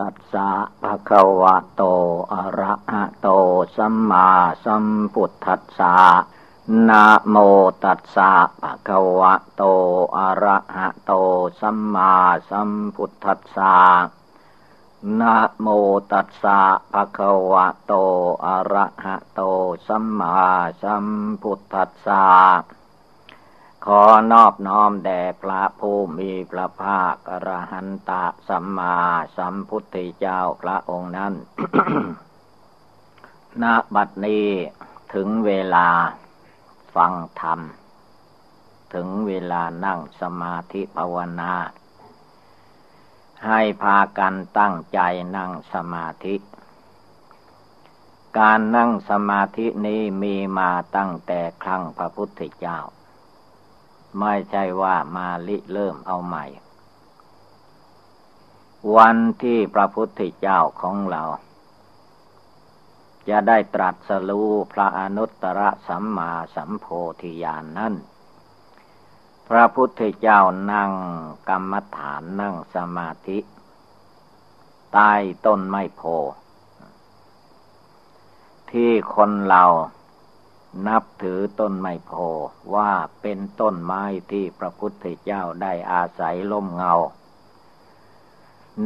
ตัสสะภะคะวะโต อะระหะโต สัมมาสัมพุทธัสสะนะโมตัสสะภะคะวะโต อะระหะโต สัมมาสัมพุทธัสสะนะโมตัสสะภะคะวะโต อะระหะโต สัมมาสัมพุทธัสสะ ขอนอบน้อมแด่พระผู้มีพระภาคอรหันตะสัมมาสัมพุทธเจ้าพระองค์นั้น ณ บัดนี้ถึงเวลาฟังธรรม ถึงเวลานั่งสมาธิภาวนา ให้พากันตั้งใจนั่งสมาธิ การนั่งสมาธินี้มีมาตั้งแต่ครั้งพระพุทธเจ้า ไม่ใช่ว่ามาลิเริ่มเอาใหม่ วันที่พระพุทธเจ้าของเรา จะได้ตรัสรู้พระอนุตตรสัมมาสัมโพธิญาณนนั้น พระพุทธเจ้านั่งกรรมฐานนั่งสมาธิใต้ต้นไม้โพที่คนเรา นับถือต้นไมโพว่าเป็นต้นไม้ที่พระพุทธเจ้าได้อาศัยล่มเงา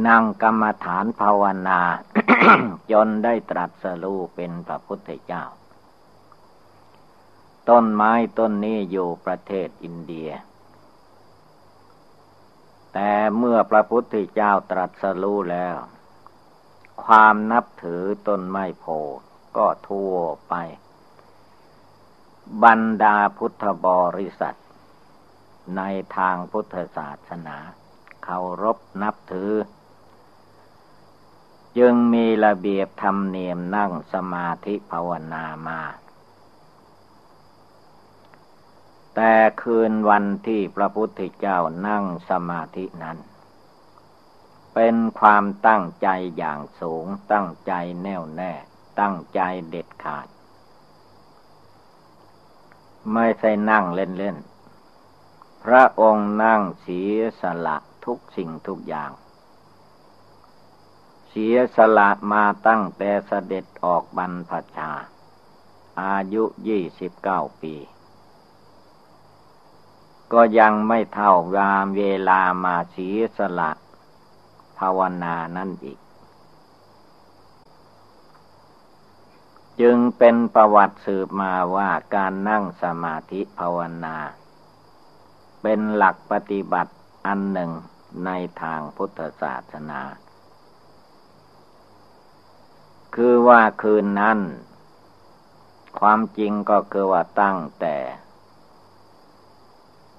นั่งกรรมฐานภาวนา จนได้ตรัสรู้เป็นพระพุทธเจ้า ต้นไม้ต้นนี้อยู่ประเทศอินเดีย แต่เมื่อพระพุทธเจ้าตรัสรู้แล้ว ความนับถือต้นไม้โพก็ทั่วไป บรรดาพุทธบริษัท ในทางพุทธศาสนาเคารพนับถือ จึงมีระเบียบธรรมเนียมนั่งสมาธิภาวนามา แต่คืนวันที่พระพุทธเจ้านั่งสมาธินั้น เป็นความตั้งใจอย่างสูงตั้งใจแน่วแน่ ตั้งใจเด็ดขาด ไม่ใช่นั่งเล่นๆ พระองค์นั่งเสียสละทุกสิ่งทุกอย่าง เสียสละมาตั้งแต่เสด็จออกบรรพชา อายุยี่สิบเก้าปี ก็ยังไม่เท่าวามเวลามาเสียสละภาวนานั่นอีก จึงเป็นประวัติสืบมาว่าการนั่งสมาธิภาวนา เป็นหลักปฏิบัติอันหนึ่งในทางพุทธศาสนา คือว่าคืนนั้น ความจริงก็คือว่าตั้งแต่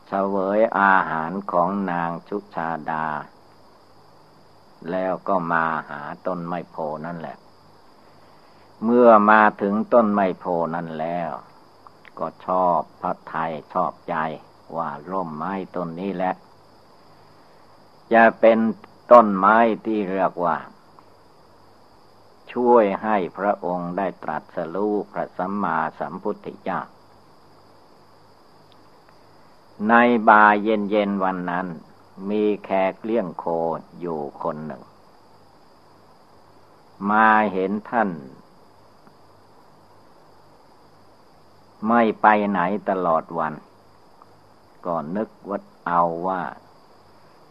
เสวยอาหารของนางชุชาดา แล้วก็มาหาต้นไมโพนั่นแหละ เมื่อมาถึงต้นไมโพนั่นแล้ว ก็ชอบพระไทยชอบใจว่าร่มไม้ต้นนี้แหละ จะเป็นต้นไม้ที่เรียกว่า ช่วยให้พระองค์ได้ตรัสรู้พระสัมมาสัมพุทธเจ้าในบาเย็นเย็นวันนั้น มีแขกเลี้ยงโคอยู่คนหนึ่ง มาเห็นท่าน ไม่ไปไหนตลอดวัน ก็นึกวัดเอาว่า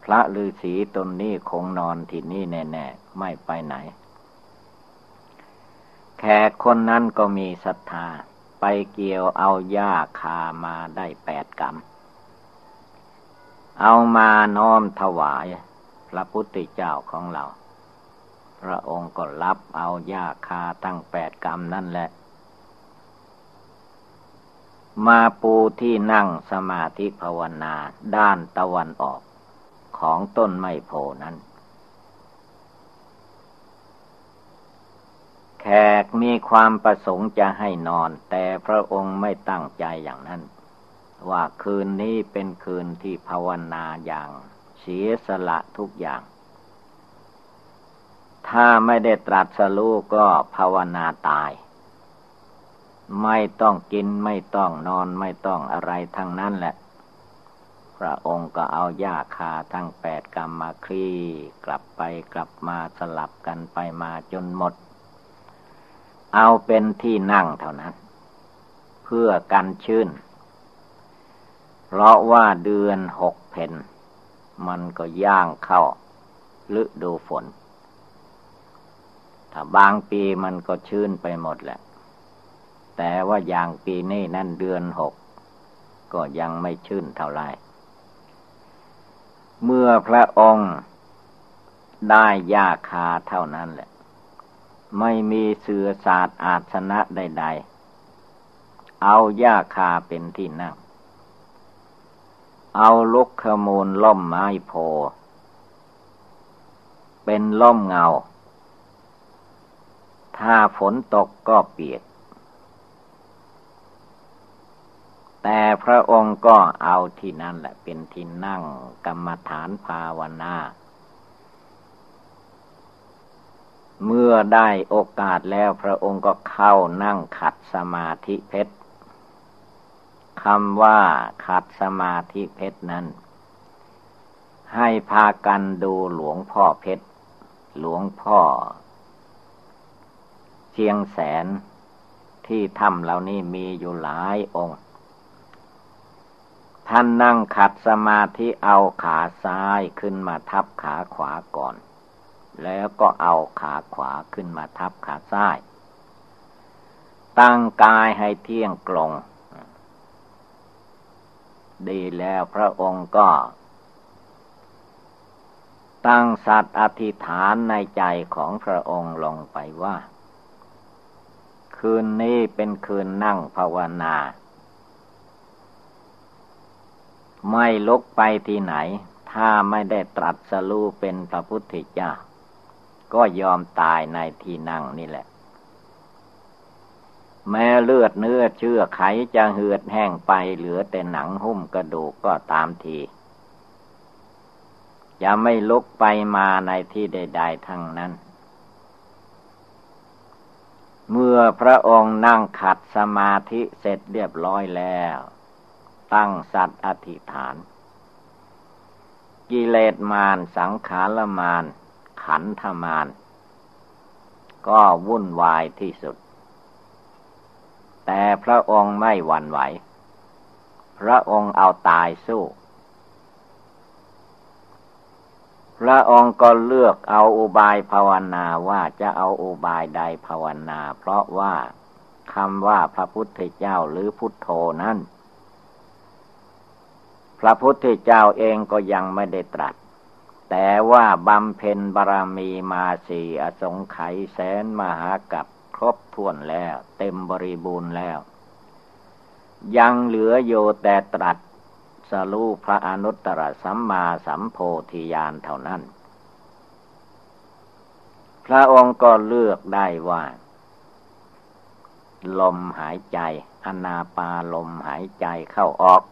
พระฤาษีตนนี้คงนอนที่นี่แน่ๆ ไม่ไปไหน แขกคนนั้นก็มีศรัทธา ไปเกี่ยวเอาหญ้าคามาได้แปดกรรมเอามาน้อมถวาย พระพุทธเจ้าของเรา พระองค์ก็รับเอาหญ้าคาตั้งแปดกรรมนั่นแหละ มาปูที่นั่งสมาธิภาวนาด้านตะวันออกของต้นไมโพนั้น แขกมีความประสงค์จะให้นอน แต่พระองค์ไม่ตั้งใจอย่างนั้น ว่าคืนนี้เป็นคืนที่ภาวนาอย่างเสียสละทุกอย่าง ถ้าไม่ได้ตรัสรู้ก็ภาวนาตาย ไม่ต้องกินไม่ต้องนอนไม่ต้องอะไรทั้งนั้นแหละ พระองค์ก็เอาหญ้าคาทั้งแปดกรรมมาคลี่กลับไปกลับมาสลับกันไปมาจนหมด เอาเป็นที่นั่งเท่านั้น เพื่อกันชื้น เพราะว่าเดือนหกเพนมันก็ย่างเข้าฤดูฝน ถ้าบางปีมันก็ชื้นไปหมดแหละ แต่ว่าอย่างปีนี้นั่นเดือนหก ก็ยังไม่ชื้นเท่าไหร่เมื่อพระองค์ได้ยาคาเท่านั้นแหละ ไม่มีเสือศาสตร์อาสนะใด ๆ เอายาคาเป็นที่นั่ง เอาลุกขมูลล่มไม้โพ เป็นล่มเงา ถ้าฝนตกก็เปียก แต่พระองค์ก็เอาที่นั่นแหละเป็นที่นั่งกรรมฐานภาวนา เมื่อได้โอกาสแล้วพระองค์ก็เข้านั่งขัดสมาธิเพชรคำว่าขัดสมาธิเพชรนั้น ให้พากันดูหลวงพ่อเพชร หลวงพ่อ เชียงแสนที่ถ้ำเหล่านี้มีอยู่หลายองค์ ท่านนั่งขัดสมาธิเอาขาซ้ายขึ้นมาทับขาขวาก่อน แล้วก็เอาขาขวาขึ้นมาทับขาซ้าย ตั้งกายให้เที่ยงกลงดีแล้วพระองค์ก็ ตั้งสัตว์อธิษฐานในใจของพระองค์ลงไปว่า คืนนี้เป็นคืนนั่งภาวนา ไม่ลุกไปที่ไหน ถ้าไม่ได้ตรัสรู้เป็นพระพุทธเจ้า ก็ยอมตายในที่นั่งนี่แหละ แม้เลือดเนื้อเชื่อไขจะเหือดแห้งไปเหลือแต่หนังหุ้มกระดูกก็ตามทีจะไม่ลุกไปมาในที่ใด ๆ ทั้งนั้น เมื่อพระองค์นั่งขัดสมาธิเสร็จเรียบร้อยแล้ว ตั้งสัตว์อธิษฐาน กิเลสมารสังขารมารขันธมารก็วุ่นวายที่สุด แต่พระองค์ไม่หวั่นไหว พระองค์เอาตายสู้ พระองค์ก็เลือกเอาอุบายภาวนาว่าจะเอาอุบายใดภาวนา เพราะว่าคำว่าพระพุทธเจ้าหรือพุทโธนั้น ระพุทธเจ้าเองก็ยังไม่ได้ตรัส แต่ว่าบำเพ็ญบารมีมาสี่อสงไขยแสนมหากับครบถ้วนแล้ว เต็มบริบูรณ์แล้ว ยังเหลือโยแต่ตรัสสรูพระอนุตตรสัมมาสัมโพธิญาณเท่านั้น พระองค์ก็เลือกได้ว่า ลมหายใจ อนาปาลมหายใจเข้าออก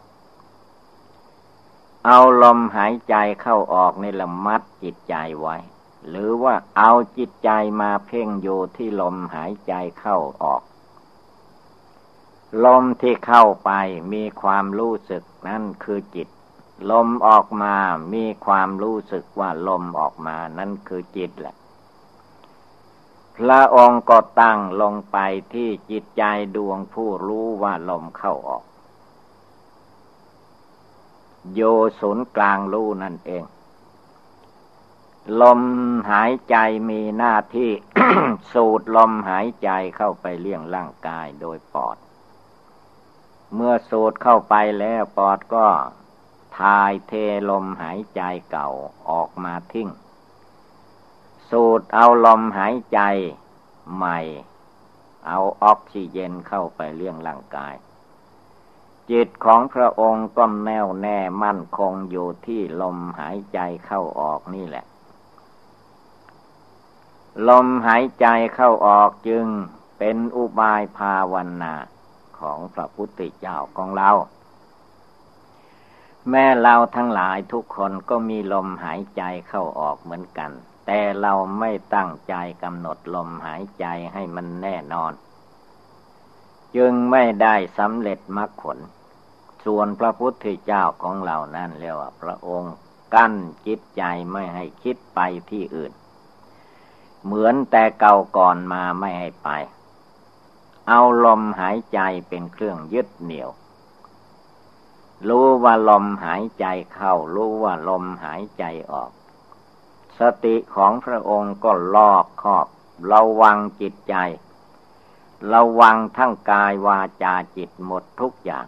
เอาลมหายใจเข้าออกในละมัดจิตใจไว้ หรือว่าเอาจิตใจมาเพ่งอยู่ที่ลมหายใจเข้าออก ลมที่เข้าไปมีความรู้สึกนั่นคือจิต ลมออกมามีความรู้สึกว่าลมออกมานั่นคือจิตแหละ พระองค์ก็ตั้งลงไปที่จิตใจดวงผู้รู้ว่าลมเข้าออก โยศูนย์กลางรูนั่นเอง ลมหายใจมีหน้าที่ สูดลมหายใจเข้าไปเลี้ยงร่างกายโดยปอด เมื่อสูดเข้าไปแล้วปอดก็ทายเทลมหายใจเก่าออกมาทิ้ง สูดเอาลมหายใจใหม่ เอาออกซิเจนเข้าไปเลี้ยงร่างกาย จิตของพระองค์ก็แน่วแน่มั่นคงอยู่ที่ลมหายใจเข้าออกนี่แหละ ลมหายใจเข้าออกจึงเป็นอุบายภาวนาของพระพุทธเจ้าของเรา แม่เราทั้งหลายทุกคนก็มีลมหายใจเข้าออกเหมือนกัน แต่เราไม่ตั้งใจกำหนดลมหายใจให้มันแน่นอน จึงไม่ได้สำเร็จมรรคผล ส่วนพระพุทธเจ้าของเรานั่นเรียกว่าพระองค์กั้นจิตใจไม่ให้คิดไปที่อื่น เหมือนแต่เก่าก่อนมาไม่ให้ไป เอาลมหายใจเป็นเครื่องยึดเหนี่ยว รู้ว่าลมหายใจเข้า รู้ว่าลมหายใจออก สติของพระองค์ก็ลอกครอบระวังจิตใจ ระวังทั้งกายวาจาจิตหมดทุกอย่าง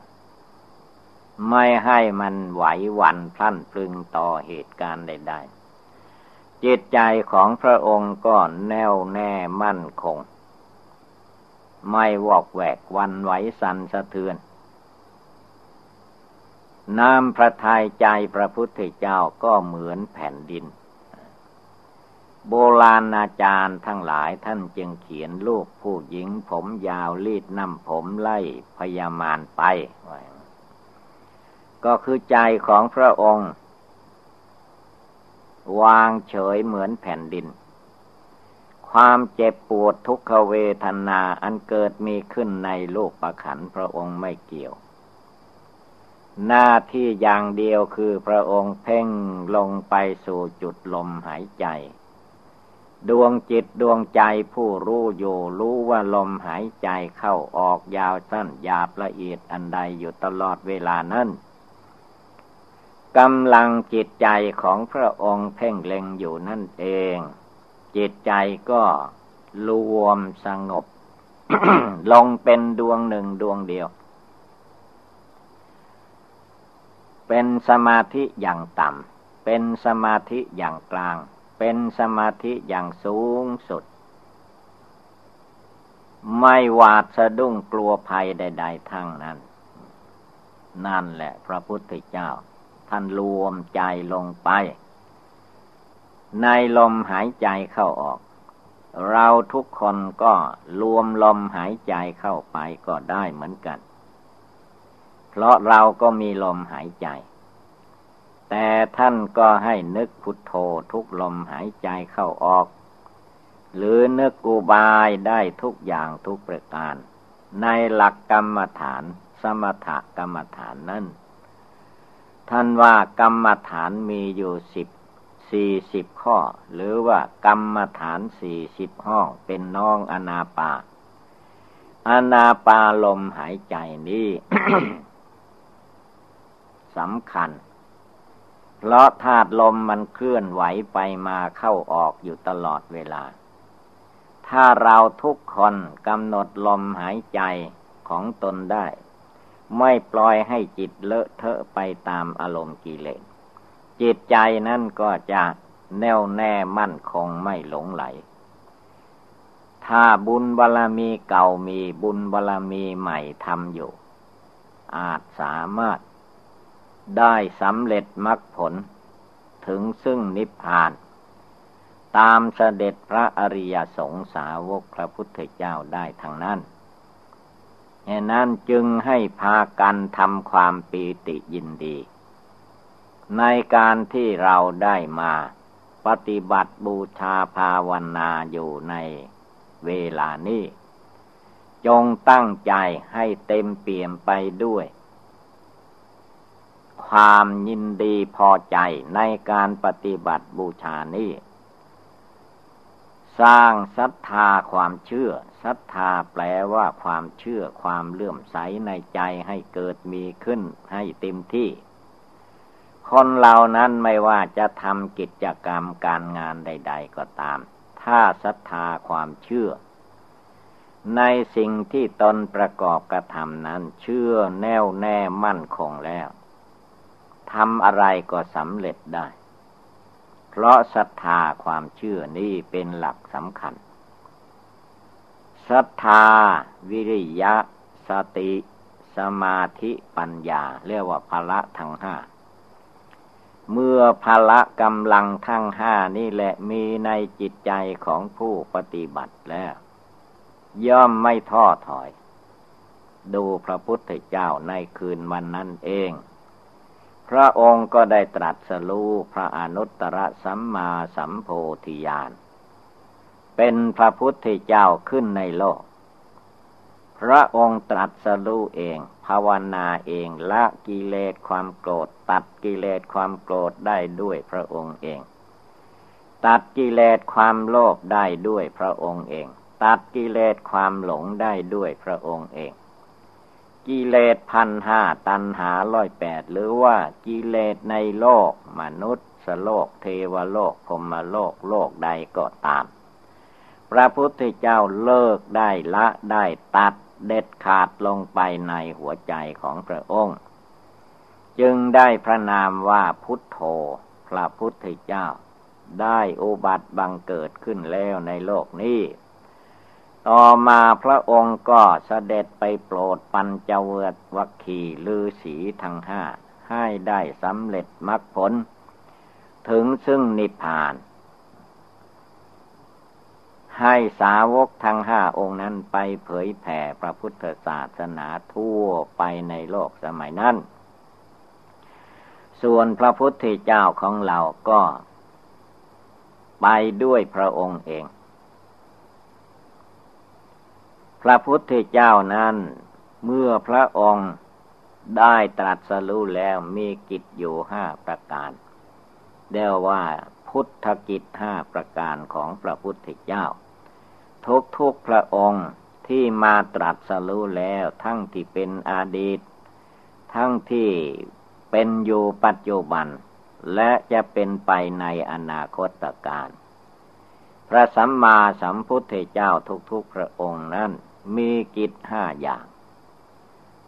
ไม่ให้มันไหวหวั่นพลันพลึงต่อเหตุการณ์ใดๆ จิตใจของพระองค์ก็แน่วแน่มั่นคง ไม่วอกแวกวันไหวสันสะเทือนน้ำพระทัยใจพระพุทธเจ้าก็เหมือนแผ่นดิน โบราณอาจารย์ทั้งหลายท่านจึงเขียนรูปผู้หญิงผมยาวรีดน้ำผมไล่พยามานไป ก็คือใจของพระองค์ วางเฉยเหมือนแผ่นดิน ความเจ็บปวดทุกขเวทนาอันเกิดมีขึ้นในโลกประขันพระองค์ไม่เกี่ยว หน้าที่อย่างเดียวคือพระองค์เพ่งลงไปสู่จุดลมหายใจ ดวงจิตดวงใจผู้รู้อยู่รู้ว่าลมหายใจเข้าออกยาวสั้นหยาบละเอียดอันใดอยู่ตลอดเวลานั้นกำลังจิตใจของพระองค์เพ่งเล็งอยู่นั่นเอง จิตใจก็รวมสงบ ลงเป็นดวงหนึ่งดวงเดียว เป็นสมาธิอย่างต่ำเป็นสมาธิอย่างกลาง เป็นสมาธิอย่างสูงสุด ไม่หวาดสะดุ้งกลัวภัยใด ๆ ทั้งนั้น นั่นแหละพระพุทธเจ้า ท่านรวมใจลงไป ในลมหายใจเข้าออก เราทุกคนก็รวมลมหายใจเข้าไปก็ได้เหมือนกัน เพราะเราก็มีลมหายใจ แต่ท่านก็ให้นึกพุทโธทุกลมหายใจเข้าออก หรือนึกอุบายได้ทุกอย่างทุกประการ ในหลักกรรมฐาน สมถกรรมฐานนั่น ท่านว่ากรรมฐานมีอยู่สิบสี่สิบข้อ หรือว่ากรรมฐานสี่สิบห้องเป็นน้องอนาปาอนาปาลมหายใจนี้สำคัญ เพราะธาตุลมมันเคลื่อนไหวไปมาเข้าออกอยู่ตลอดเวลา ถ้าเราทุกคนกำหนดลมหายใจของตนได้ ไม่ปล่อยให้จิตเลอะเทอะไปตามอารมณ์กิเลส จิตใจนั่นก็จะแน่วแน่มั่นคงไม่หลงไหล ถ้าบุญบารรมีเก่ามีบุญบารรมีใหม่ทำอยู่ อาจสามารถ ได้สำเร็จมรรคผล ถึงซึ่งนิพพาน ตามเสด็จพระอริยสงสาวกพระพุทธเจ้าได้ทั้งนั้นฉะนั้นจึงให้พากันทำความปีติยินดี ในการที่เราได้มาปฏิบัติบูชาภาวนาอยู่ในเวลานี้ จงตั้งใจให้เต็มเปี่ยมไปด้วย ความยินดีพอใจในการปฏิบัติบูชานี้ สร้างศรัทธาความเชื่อศรัทธาแปลว่าความเชื่อความเลื่อมใสในใจให้เกิดมีขึ้นให้เต็มที่ คนเหล่านั้นไม่ว่าจะทำกิจกรรมการงานใด ๆ ก็ตาม ถ้าศรัทธาความเชื่อในสิ่งที่ตนประกอบกระทำนั้นเชื่อแน่วแน่มั่นคงแล้ว ทำอะไรก็สำเร็จได้ เพราะศรัทธาความเชื่อนี่เป็นหลักสำคัญศรัทธา วิริยะ สติ สมาธิปัญญา เรียกว่าภละทั้งห้า เมื่อภละกำลังทั้งห้านี่แหละมีในจิตใจของผู้ปฏิบัติแล้ว ย่อมไม่ท้อถอย ดูพระพุทธเจ้าในคืนวันนั้นเอง พระองค์ก็ได้ตรัสรู้พระอนุตตรสัมมาสัมโพธิญาณ เป็นพระพุทธเจ้าขึ้นในโลก พระองค์ตรัสรู้เอง ภาวนาเองละกิเลสความโกรธ ตัดกิเลสความโกรธได้ด้วยพระองค์เอง ตัดกิเลสความโลภได้ด้วยพระองค์เอง ตัดกิเลสความหลงได้ด้วยพระองค์เอง กิเลสพันห้าตันหาร้อยแปดหรือว่ากิเลสในโลก มนุษย์สโลก เทวโลกพรมโลกโลกใดก็ตาม พระพุทธเจ้าเลิกได้ละได้ตัดเด็ดขาดลงไปในหัวใจของพระองค์ จึงได้พระนามว่าพุทโธ พระพุทธเจ้า ได้อุบัติบังเกิดขึ้นแล้วในโลกนี้ ต่อมาพระองค์ก็เสด็จไปโปรดปัญจเวทวัคคีลือสีทั้งห้า ให้ได้สำเร็จมรรคผล ถึงซึ่งนิพพาน ให้สาวกทั้งห้าองค์นั้นไปเผยแผ่พระพุทธศาสนาทั่วไปในโลกสมัยนั้น ส่วนพระพุทธเจ้าของเราก็ ไปด้วยพระองค์เอง พระพุทธเจ้านั้น เมื่อพระองค์ได้ตรัสรู้แล้วมีกิจอยู่ห้าประการเรียกว่าพุทธกิจห้าประการของพระพุทธเจ้า ทุกทุกพระองค์ที่มาตรัสรู้แล้วทั้งที่เป็นอดีต ทั้งที่เป็นอยู่ปัจจุบัน และจะเป็นไปในอนาคตการ พระสัมมาสัมพุทธเจ้าทุกๆพระองค์นั้น มีกิจห้าอย่าง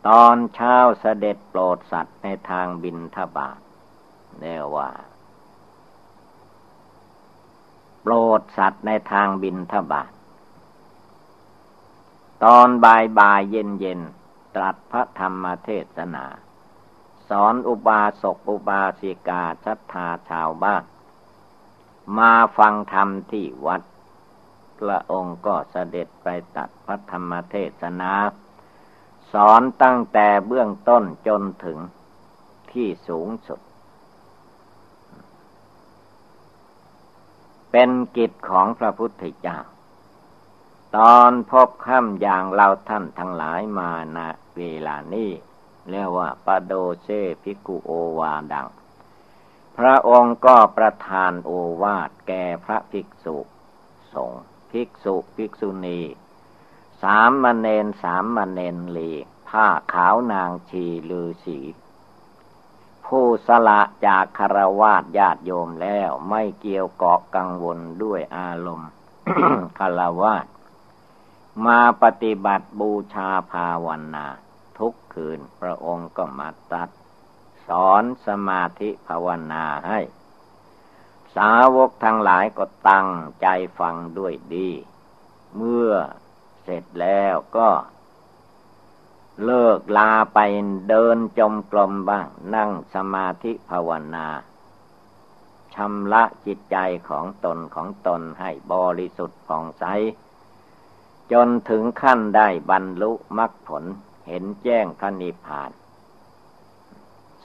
ตอนเช้าเสด็จโปรดสัตว์ในทางบินทบาทเรียกว่า โปรดสัตว์ในทางบินทบาทตอนบ่ายบ่ายเย็นเย็นตรัสพระธรรมเทศนา สอนอุบาสกอุบาสิกาชัทธาชาวบ้าน มาฟังธรรมที่วัด พระองค์ก็เสด็จไปตัดพระธรรมเทศนา สอนตั้งแต่เบื้องต้นจนถึงที่สูงสุด เป็นกิจของพระพุทธเจ้า ตอนพบค่ำอย่างเราท่านทั้งหลายมาณเวลานี้เรียกว่าปโดเซพิกุโอวาดัง พระองค์ก็ประทานโอวาดแก่พระภิกษุสงฆ์ ภิกษุภิกษุณี สามมเณรสามมเณรลี ผ้าขาวนางชีลือสี ผู้สละจากคารวาสญาติโยมแล้วไม่เกี่ยวเกาะกังวลด้วยอารมณ์คารวาสมาปฏิบัติบูชาภาวนา ทุกคืนพระองค์ก็มาตัด สอนสมาธิภาวนาให้ สาวกทั้งหลายก็ตั้งใจฟังด้วยดี เมื่อเสร็จแล้วก็เลิกลาไปเดินจมกลมบ้าง นั่งสมาธิภาวนาชำระจิตใจของตนของตนให้บริสุทธิ์ผ่องใส จนถึงขั้นได้บรรลุมรรคผลเห็นแจ้งพระนิพพาน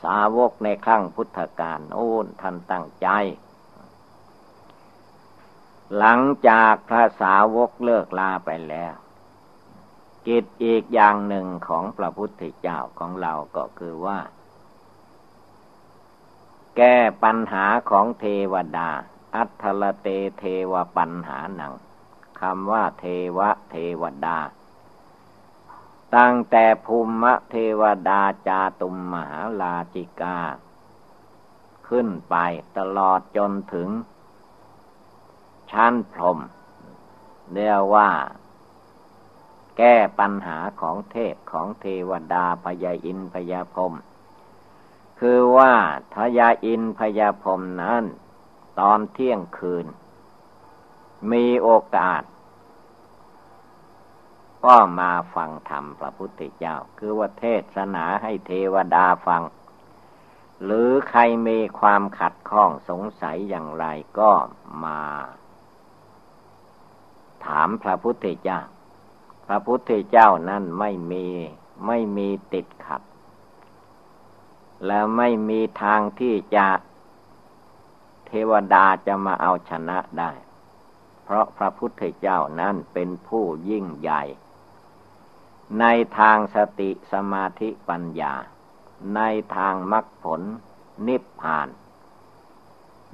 สาวกในครั้งพุทธกาลโอ้นท่านตั้งใจ หลังจากพระสาวกเลิกลาไปแล้ว กิจอีกอย่างหนึ่งของพระพุทธเจ้าของเราก็คือว่า แก้ปัญหาของเทวดา อัทลเตเทวปัญหาหนังคำว่าเทวะเทวดา ตั้งแต่ภูมิเทวดาจาตุมมหาลาจิกา ขึ้นไปตลอดจนถึง ชั้นพรมเรียกว่า แก้ปัญหาของเทพของเทวดาพยาอินพยาพรมคือว่าทยาอินพยาพรมนั้น ตอนเที่ยงคืน มีโอกาส ก็มาฟังธรรมพระพุทธเจ้า คือว่าเทศนาให้เทวดาฟังหรือใครมีความขัดข้องสงสัยอย่างไรก็มา ถามพระพุทธเจ้า พระพุทธเจ้านั้นไม่มีไม่มีติดขัด แล้วไม่มีทางที่จะเทวดาจะมาเอาชนะได้ เพราะพระพุทธเจ้านั้นเป็นผู้ยิ่งใหญ่ ในทางสติสมาธิปัญญา ในทางมรรคผลนิพพาน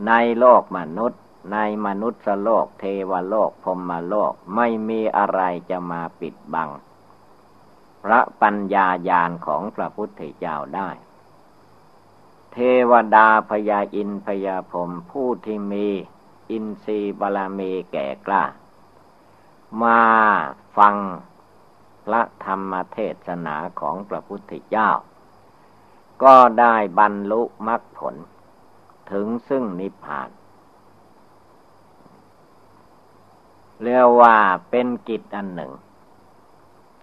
ในโลกมนุษย์ ในมนุษย์โลกเทวโลกพรมโลกไม่มีอะไรจะมาปิดบัง พระปัญญาญาณของพระพุทธเจ้าได้ เทวดาพยาอินพยาพรมผู้ที่มี อินทรีย์บาลมีแก่กล้า มาฟังพระธรรมเทศนาของพระพุทธเจ้า ก็ได้บรรลุมรรคผล ถึงซึ่งนิพพาน เรียกว่าเป็นกิจอันหนึ่ง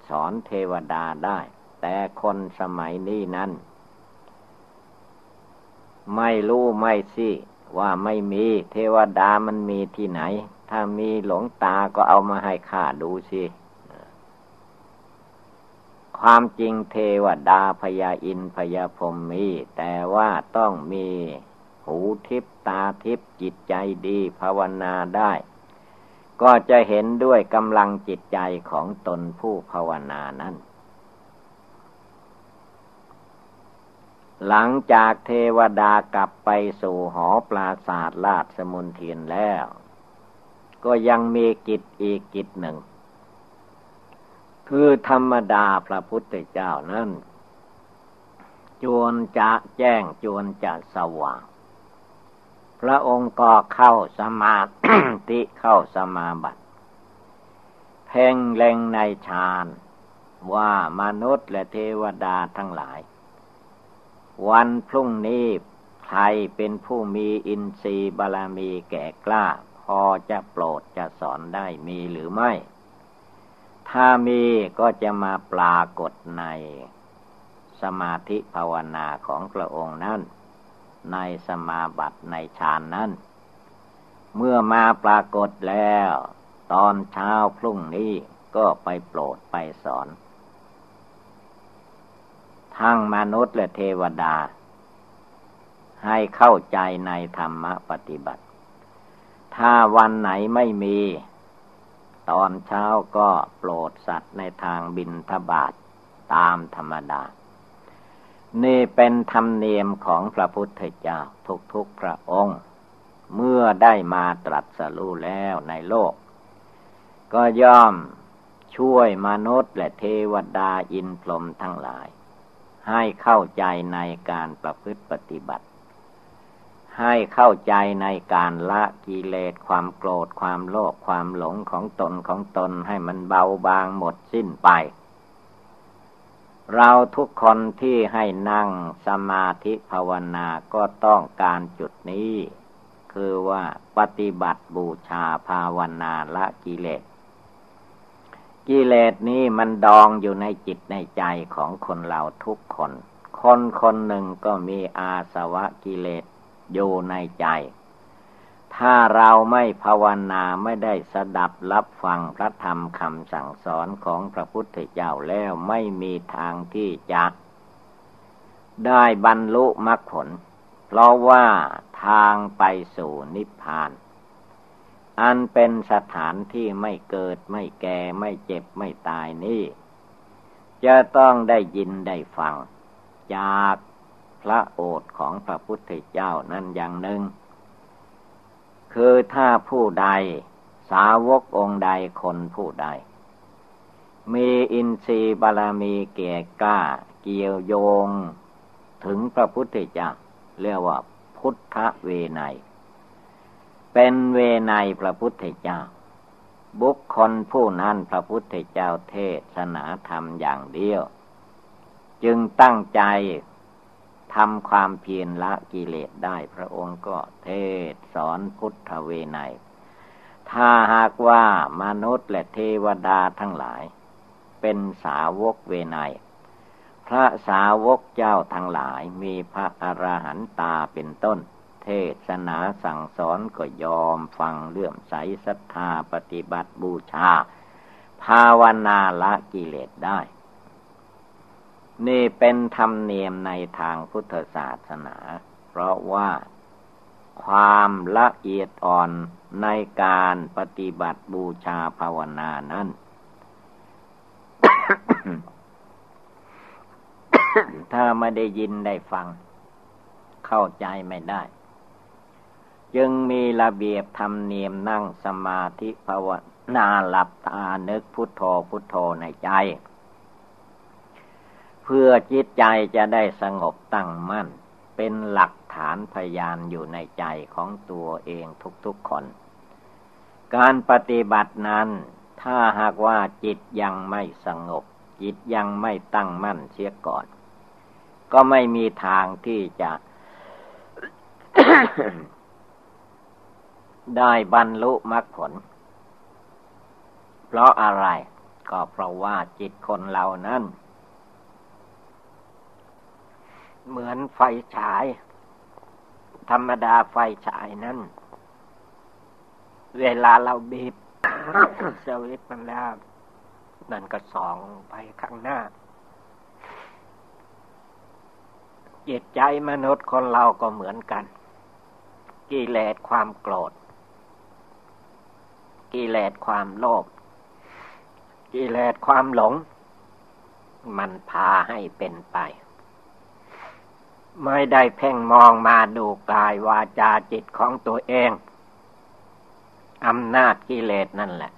สอนเทวดาได้ แต่คนสมัยนี้นั้น ไม่รู้ไม่สิว่าไม่มีเทวดามันมีที่ไหน ถ้ามีหลงตาก็เอามาให้ข้าดูสิความจริงเทวดาพยาอินพยาพรมมี แต่ว่าต้องมีหูทิพตาทิพจิตใจดีภาวนาได้ ก็จะเห็นด้วยกำลังจิตใจของตนผู้ภาวนานั้น หลังจากเทวดากลับไปสู่หอปราศาสตร์ลาดสมุนเทียนแล้ว ก็ยังมีกิจอีกกิจหนึ่ง คือธรรมดาพระพุทธเจ้านั้นจวนจะแจ้งจวนจะสว่าง ระองค์ก็เข้าสมาธิเข้าสมาบัติ เพ่งเล็งในฌานว่ามนุษย์และเทวดาทั้งหลาย วันพรุ่งนี้ใครเป็นผู้มีอินทรีย์บารมีแก่กล้า พอจะโปรดจะสอนได้มีหรือไม่ ถ้ามีก็จะมาปรากฏในสมาธิภาวนาของพระองค์นั้น ในสมาบัติในฌานนั้น เมื่อมาปรากฏแล้ว ตอนเช้าพรุ่งนี้ก็ไปโปรดไปสอน ทั้งมนุษย์และเทวดา ให้เข้าใจในธรรมปฏิบัติ ถ้าวันไหนไม่มี ตอนเช้าก็โปรดสัตว์ในทางบินทบาทตามธรรมดา นี่เป็นธรรมเนียมของพระพุทธเจ้าทุกๆพระองค์ เมื่อได้มาตรัสรู้แล้วในโลก ก็ย่อมช่วยมนุษย์และเทวดาอินพรหมทั้งหลาย ให้เข้าใจในการประพฤติปฏิบัติ ให้เข้าใจในการละกิเลสความโกรธความโลภความหลงของตนของตนให้มันเบาบางหมดสิ้นไป เราทุกคนที่ให้นั่งสมาธิภาวนาก็ต้องการจุดนี้ คือว่าปฏิบัติบูชาภาวนาละกิเลส กิเลสนี้มันดองอยู่ในจิตในใจของคนเราทุกคน คนคนหนึ่งก็มีอาสวะกิเลสอยู่ในใจ ถ้าเราไม่ภาวนาไม่ได้สดับรับฟังพระธรรมคำสั่งสอนของพระพุทธเจ้าแล้วไม่มีทางที่จะได้บรรลุมรรคผล เพราะว่าทางไปสู่นิพพาน อันเป็นสถานที่ไม่เกิดไม่แก่ไม่เจ็บไม่ตายนี่ จะต้องได้ยินได้ฟัง จากพระโอษฐของพระพุทธเจ้านั่นอย่างหนึ่ง คือถ้าผู้ใด สาวกองค์ใดคนผู้ใด มีอินทรีย์บารมีเก่กล้า เกี่ยวโยง ถึงพระพุทธเจ้าเรียกว่าพุทธเวไนเป็นเวไนพระพุทธเจ้า บุคคลผู้นั้นพระพุทธเจ้าเทศนาธรรมอย่างเดียว จึงตั้งใจ ทำความเพียรละกิเลสได้พระองค์ก็เทศสอนพุทธเวไนถ้าหากว่ามนุษย์และเทวดาทั้งหลาย เป็นสาวกเวไนพระสาวกเจ้าทั้งหลายมีพระอรหันตาเป็นต้น เทศนาสั่งสอนก็ยอมฟังเลื่อมใสศรัทธาปฏิบัติบูชา ภาวนาละกิเลสได้ นี่เป็นธรรมเนียมในทางพุทธศาสนา เพราะว่าความละเอียดอ่อนในการปฏิบัติบูชาภาวนานั้น ถ้าไม่ได้ยินได้ฟัง เข้าใจไม่ได้ จึงมีระเบียบธรรมเนียมนั่งสมาธิภาวนาหลับตานึกพุทโธพุทโธในใจ เพื่อจิตใจจะได้สงบตั้งมั่น เป็นหลักฐานพยานอยู่ในใจของตัวเองทุกๆคน การปฏิบัตินั้น ถ้าหากว่าจิตยังไม่สงบ จิตยังไม่ตั้งมั่นเสียก่อน ก็ไม่มีทางที่จะได้บรรลุมรรคผล เพราะอะไร ก็เพราะว่าจิตคนเรานั้น เหมือนไฟฉาย ธรรมดาไฟฉายนั้น เวลาเราบีบสวิตมันแล้วนั่นก็ส่องไปข้างหน้า จิตใจมนุษย์คนเราก็เหมือนกัน กิเลสความโกรธ กิเลสความโลภ กิเลสความหลง มันพาให้เป็นไป ไม่ได้เพ่งมองมาดูกายวาจาจิตของตัวเองอำนาจกิเลสนั่นแหละ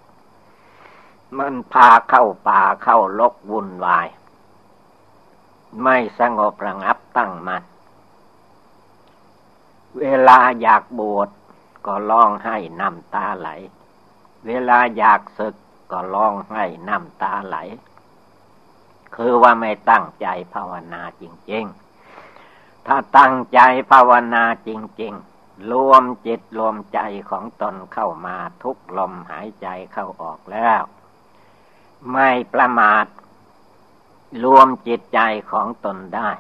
มันพาเข้าป่าเข้าลกวุ่นวาย ไม่สงบระงับตั้งมัน่นเวลาอยากบวชก็ร้องให้น้ำตาไหล เวลาอยากศึกก็ร้องให้น้ำตาไหล คือว่าไม่ตั้งใจภาวนาจริง ๆ ถ้าตั้งใจภาวนาจริง ๆ รวมจิตรวมใจของตนเข้ามาทุกลมหายใจเข้าออกแล้ว ไม่ประมาท รวมจิตใจของตนได้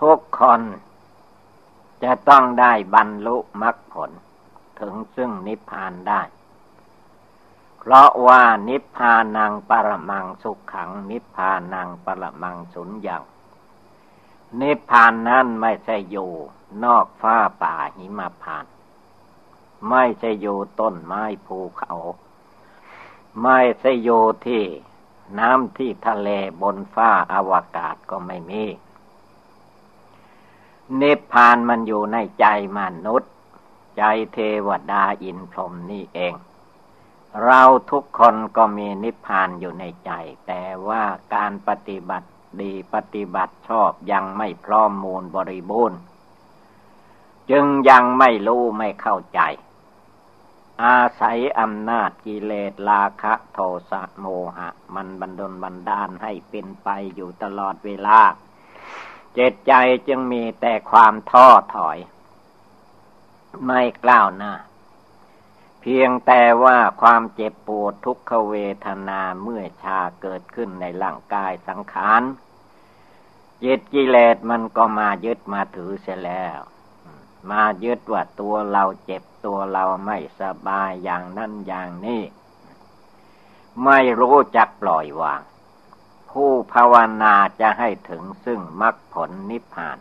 ทุกคนจะต้องได้บรรลุมรรคผล ถึงซึ่งนิพพานได้ เพราะว่านิพพานังปรมังสุขขัง นิพพานังปรมังสุญญ์ นิพพานนั้นไม่ใช่อยู่ นอกฟ้าป่าหิมพาน ไม่ใช่อยู่ต้นไม้ภูเขา ไม่ใช่อยู่ที่น้ำที่ทะเลบนฟ้าอาวกาศก็ไม่มี นิพพานมันอยู่ในใจมนุษย์ ใจเทวดาอินพรหมนี่เอง เราทุกคนก็มีนิพพานอยู่ในใจ แต่ว่าการปฏิบัติ ดีปฏิบัติชอบยังไม่พร้อมมูลบริบูรณ์ จึงยังไม่รู้ไม่เข้าใจ อาศัยอำนาจกิเลสราคะโทสะโมหะ มันบันดลบันดาลให้เป็นไปอยู่ตลอดเวลา เจตใจจึงมีแต่ความท้อถอย ไม่กล้าวหน้า เพียงแต่ว่าความเจ็บปวดทุกขเวทนาเมื่อชาเกิดขึ้นในร่างกายสังขารจิตกิเลสมันก็มายึดมาถือเสียแล้ว มายึดว่าตัวเราเจ็บตัวเราไม่สบายอย่างนั้นอย่างนี้ ไม่รู้จักปล่อยวาง ผู้ภาวนาจะให้ถึงซึ่งมรรคผลนิพพาน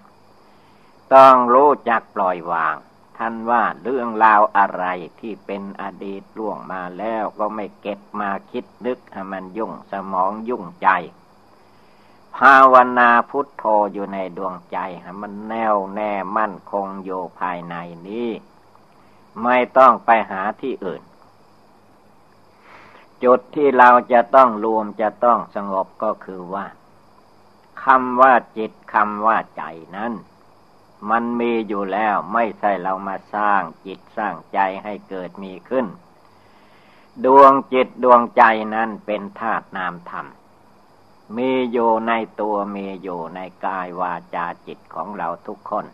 ต้องรู้จักปล่อยวาง ท่านว่าเรื่องราวอะไรที่เป็นอดีตล่วงมาแล้วก็ไม่เก็บมาคิดนึกให้มันยุ่งสมองยุ่งใจ ภาวนาพุทโธอยู่ในดวงใจให้มันแน่วแน่มั่นคงอยู่ภายในนี้ ไม่ต้องไปหาที่อื่น จุดที่เราจะต้องรวมจะต้องสงบก็คือว่าคำว่าจิตคำว่าใจนั้น มันมีอยู่แล้วไม่ใช่เรามาสร้างจิตสร้างใจให้เกิดมีขึ้น ดวงจิตดวงใจนั้นเป็นธาตุนามธรรม มีอยู่ในตัวมีอยู่ในกายวาจาจิตของเราทุกคน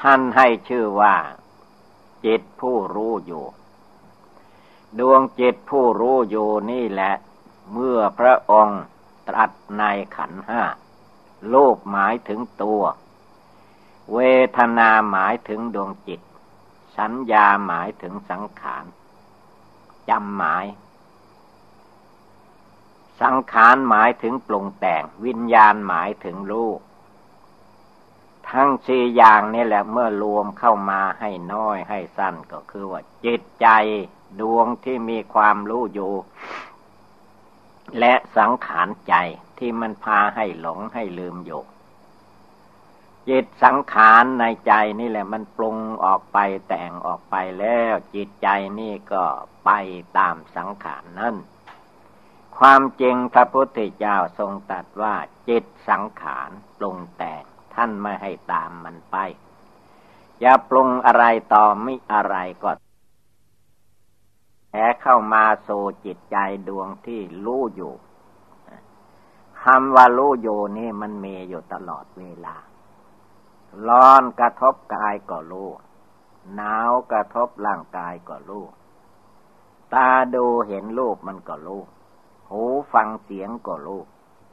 ท่านให้ชื่อว่า จิตผู้รู้อยู่ ดวงจิตผู้รู้อยู่นี่แหละ เมื่อพระองค์ตรัสในขันห้าโลกหมายถึงตัว เวทนาหมายถึงดวงจิต สัญญาหมายถึงสังขารจำหมาย สังขารหมายถึงปรุงแต่ง วิญญาณหมายถึงรูปทั้งสี่อย่างนี่แหละเมื่อรวมเข้ามาให้น้อยให้สั้นก็คือว่า จิตใจดวงที่มีความรู้อยู่ และสังขารใจที่มันพาให้หลงให้ลืมอยู่ จิตสังขารในใจนี่แหละ มันปรุงออกไปแต่งออกไปแล้ว จิตใจนี่ก็ไปตามสังขารนั่นความจริงพระพุทธเจ้าทรงตรัสว่า จิตสังขารปรุงแต่งท่านไม่ให้ตามมันไป อย่าปรุงอะไรต่อไม่อะไรก็แอเข้ามาโซจิตใจดวงที่รู้อยู่คำว่ารู้อยู่นี่มันมีอยู่ตลอดเวลา ร้อนกระทบกายก็รู้หนาวกระทบร่างกายก็รู้ตาดูเห็นรูปมันก็รู้หูฟังเสียงก็รู้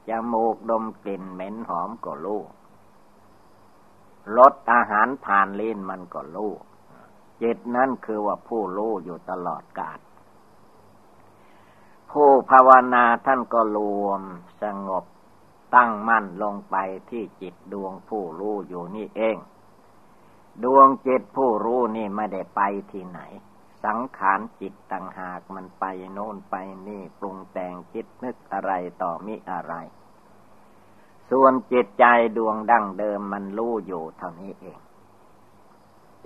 จมูกดมกลิ่นเหม็นหอมก็รู้รสอาหารผ่านลิ้นมันก็รู้จิตนั่นคือว่าผู้รู้อยู่ตลอดกาลผู้ภาวนาท่านก็รวมสงบ ตั้งมั่นลงไปที่จิตดวงผู้รู้อยู่นี่เอง ดวงจิตผู้รู้นี่ไม่ได้ไปที่ไหน สังขารจิตต่างหากมันไปโน่นไปนี่ปรุงแต่งคิดนึกอะไรต่อมิอะไร ส่วนจิตใจดวงดั้งเดิมมันรู้อยู่เท่านี้เอง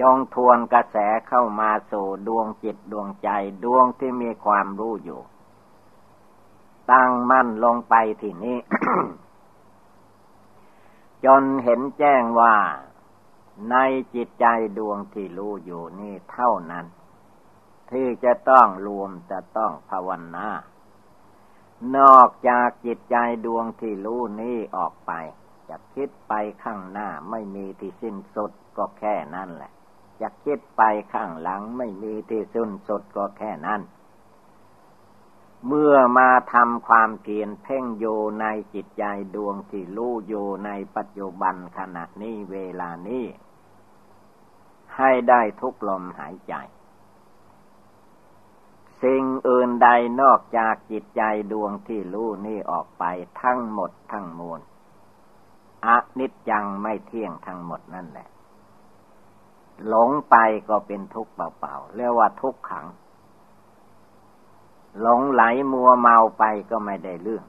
จงทวนกระแสเข้ามาสู่ดวงจิตดวงใจดวงที่มีความรู้อยู่ ตั้งมั่นลงไปที่นี้ จนเห็นแจ้งว่าในจิตใจดวงที่รู้อยู่นี่เท่านั้น ที่จะต้องรวมจะต้องภาวนานอกจากจิตใจดวงที่รู้นี้ออกไป จะคิดไปข้างหน้าไม่มีที่สิ้นสุดก็แค่นั้นแหละ จะคิดไปข้างหลังไม่มีที่สิ้นสุดก็แค่นั้น เมื่อมาทำความเพียรเพ่งโยในจิตใจดวงที่รู้โยในปัจจุบันขณะนี้เวลานี้ ให้ได้ทุกลมหายใจ สิ่งอื่นใดนอกจากจิตใจดวงที่รู้นี่ออกไปทั้งหมดทั้งมวลอนิจจังไม่เที่ยงทั้งหมดนั่นแหละ หลงไปก็เป็นทุกข์เปล่าๆเรียกว่าทุกขัง หลงไหลมัวเมาไปก็ไม่ได้เรื่อง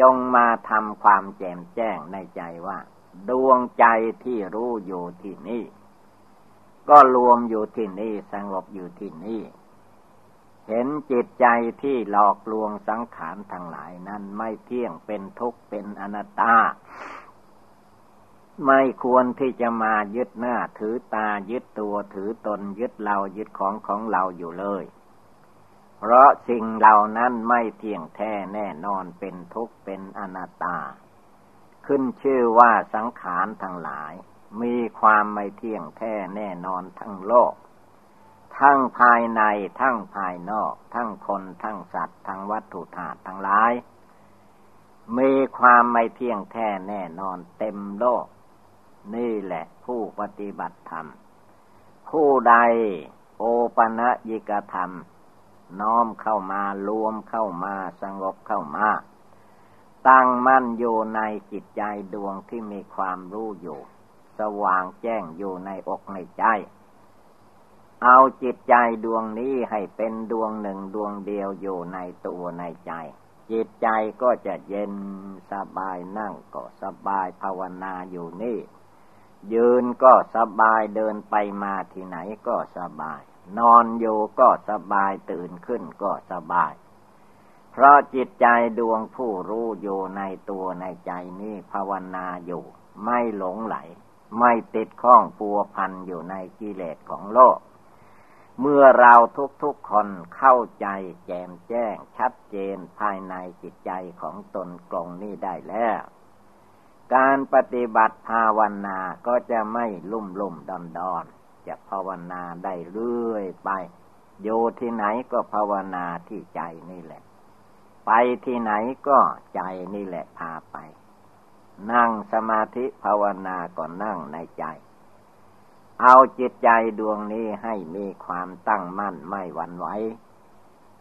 จงมาทำความแจ่มแจ้งในใจว่า ดวงใจที่รู้อยู่ที่นี่ ก็รวมอยู่ที่นี่สงบอยู่ที่นี่ เห็นจิตใจที่หลอกลวงสังขารทั้งหลายนั้นไม่เที่ยงเป็นทุกข์เป็นอนัตตา ไม่ควรที่จะมายึดหน้าถือตายึดตัวถือตนยึดเรายึดของของเราอยู่เลย เพราะสิ่งเหล่านั้นไม่เที่ยงแท้แน่นอนเป็นทุกข์เป็นอนัตตา ขึ้นชื่อว่าสังขารทั้งหลาย มีความไม่เที่ยงแท้แน่นอนทั้งโลก ทั้งภายในทั้งภายนอก ทั้งคนทั้งสัตว์ทั้งวัตถุธาตุทั้งหลาย มีความไม่เที่ยงแท้แน่นอนเต็มโลก นี่แหละผู้ปฏิบัติธรรม ผู้ใดโอปะนะยิกธรรม น้อมเข้ามารวมเข้ามาสงบเข้ามา ตั้งมั่นอยู่ในจิตใจดวงที่มีความรู้อยู่ สว่างแจ้งอยู่ในอกในใจ เอาจิตใจดวงนี้ให้เป็นดวงหนึ่งดวงเดียวอยู่ในตัวในใจ จิตใจก็จะเย็นสบายนั่งก็สบายภาวนาอยู่นี่ ยืนก็สบายเดินไปมาที่ไหนก็สบาย นอนอยู่ก็สบายตื่นขึ้นก็สบาย เพราะจิตใจดวงผู้รู้อยู่ในตัวในใจนี้ภาวนาอยู่ ไม่หลงไหล ไม่ติดข้องปัวพันอยู่ในกิเลสของโลก เมื่อเราทุกๆคนเข้าใจแจ่มแจ้งชัดเจนภายในจิตใจของตนกลงนี้ได้แล้วการปฏิบัติภาวนาก็จะไม่ลุ่มลุ่มดอนดอน จะภาวนาได้เรื่อยไปโยที่ไหนก็ภาวนาที่ใจนี่แหละ ไปที่ไหนก็ใจนี่แหละพาไป นั่งสมาธิภาวนาก็นั่งในใจ เอาจิตใจดวงนี้ให้มีความตั้งมั่นไม่หวั่นไหว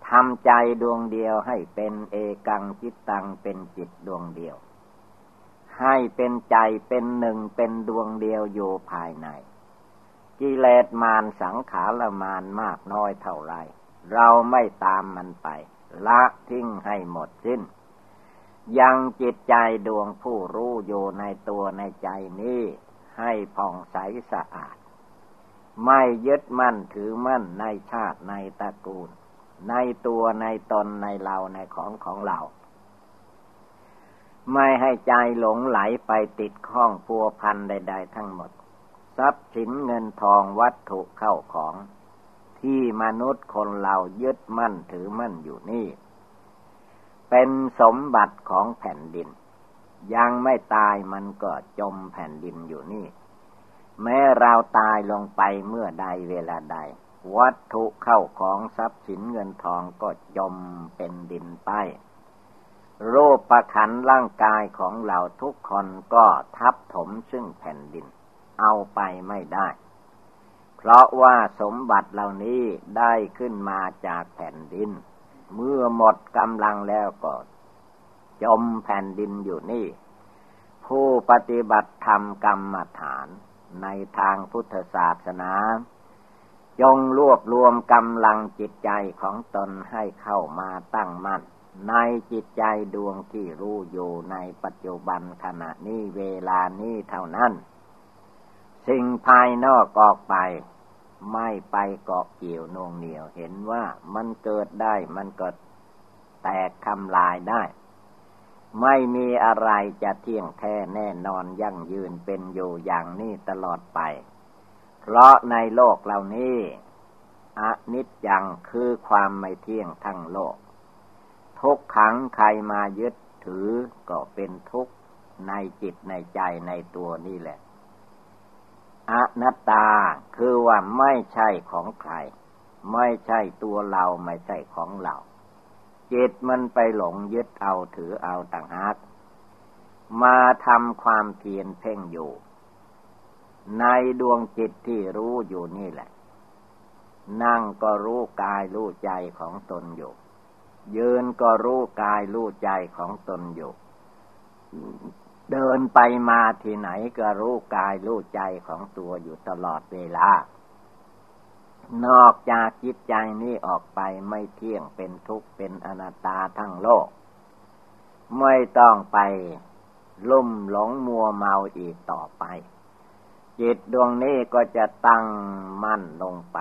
ทำใจดวงเดียวให้เป็นเอกังจิตตังเป็นจิตดวงเดียว ให้เป็นใจเป็นหนึ่งเป็นดวงเดียวอยู่ภายใน กิเลสมารสังขารมารมากน้อยเท่าไร เราไม่ตามมันไป ละทิ้งให้หมดสิ้น ยังจิตใจดวงผู้รู้อยู่ในตัวในใจนี้ ให้ผ่องใสสะอาด ไม่ยึดมั่นถือมั่นในชาติในตระกูล ในตัวในตนในเราในของของเราไม่ให้ใจหลงไหลไปติดข้องพัวพันใด ๆ ทั้งหมด ทรัพย์สินเงินทองวัตถุเข้าของ ที่มนุษย์คนเรายึดมั่นถือมั่นอยู่นี่ เป็นสมบัติของแผ่นดิน ยังไม่ตายมันก็จมแผ่นดินอยู่นี่ แม้เราตายลงไปเมื่อใดเวลาใด วัตถุเข้าของทรัพย์สินเงินทองก็จมเป็นดินไปโรูประขันร่างกายของเราทุกคนก็ทับถมซึ่งแผ่นดิน เอาไปไม่ได้ เพราะว่าสมบัติเหล่านี้ได้ขึ้นมาจากแผ่นดิน เมื่อหมดกำลังแล้วก็จมแผ่นดินอยู่นี่ ผู้ปฏิบัติธรรมกรรมฐานในทางพุทธศาสนาจงรวบรวมกำลังจิตใจของตนให้เข้ามาตั้งมั่นในจิตใจดวงที่รู้อยู่ในปัจจุบันขณะนี้เวลานี้เท่านั้น สิ่งภายนอกออกไป ไม่ไปเกาะเกี่ยวนงเหนียวเห็นว่ามันเกิดได้มันก็แตกทำลายได้ ไม่มีอะไรจะเที่ยงแท้แน่นอนยั่งยืนเป็นอยู่อย่างนี้ตลอดไป เพราะในโลกเหล่านี้อนิจจังคือความไม่เที่ยงทั้งโลก ทุกขังใครมายึดถือก็เป็นทุกข์ในจิตในใจในตัวนี่แหละ อนัตตาคือว่าไม่ใช่ของใคร ไม่ใช่ตัวเราไม่ใช่ของเรา จิตมันไปหลงยึดเอาถือเอาต่างหากมาทำความเพียรเพ่งอยู่ ในดวงจิตที่รู้อยู่นี่แหละ นั่งก็รู้กายรู้ใจของตนอยู่ ยืนก็รู้กายรู้ใจของตนอยู่ เดินไปมาที่ไหนก็รู้กายรู้ใจของตัวอยู่ตลอดเวลา นอกจากจิตใจนี้ออกไปไม่เที่ยงเป็นทุกข์เป็นอนัตตาทั้งโลก ไม่ต้องไปลุ่มหลงมัวเมาอีกต่อไป จิตดวงนี้ก็จะตั้งมั่นลงไป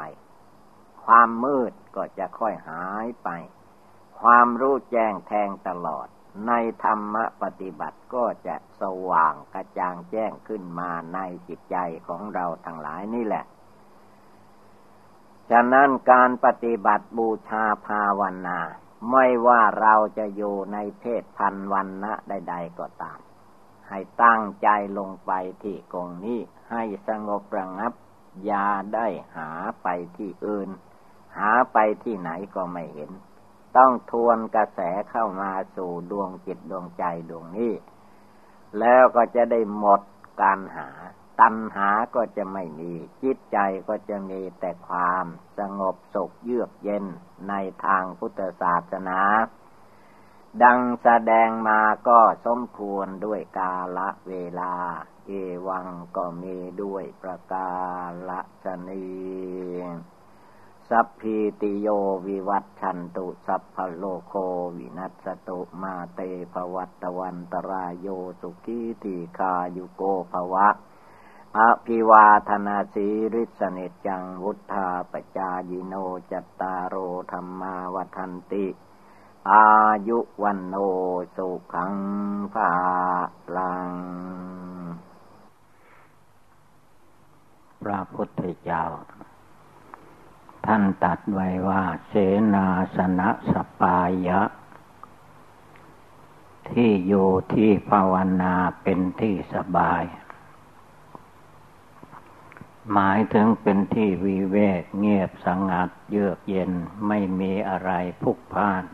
ความมืดก็จะค่อยหายไป ความรู้แจ้งแทงตลอด ในธรรมปฏิบัติก็จะสว่างกระจ่างแจ้งขึ้นมาในจิตใจของเราทั้งหลายนี่แหละ ฉะนั้นการปฏิบัติบูชาภาวนา ไม่ว่าเราจะอยู่ในเพศพันวันนะใด ๆ ก็ตาม ให้ตั้งใจลงไปที่กองนี้ให้สงบระงับอย่าได้หาไปที่อื่น หาไปที่ไหนก็ไม่เห็น ต้องทวนกระแสเข้ามาสู่ดวงจิตดวงใจดวงนี้ แล้วก็จะได้หมดการหา ตัณหาก็จะไม่มี จิตใจก็จะมีแต่ความสงบสุขเยือกเย็นในทางพุทธศาสนา ดังแสดงมาก็สมควรด้วยกาละเวลา เอวังก็มีด้วยประกาละชนี สัพพีติโยวิวัตชันตุ สัพพโลโควินัสตุมาเตภวัตวันตรายโยสุขีติคายุโกภวะอภิวาธนาสีริสเนจังวุธาปจายิโนจัตตารโอธรรมาวันติ อายุวันโนสุขังภาลัง พระพุทธเจ้า ท่านตัดไว้ว่า เสนาสนะสปายะ ที่อยู่ที่ภาวนาเป็นที่สบาย หมายถึงเป็นที่วิเวกเงียบสงัดเยือกเย็นไม่มีอะไรพุกพ่าน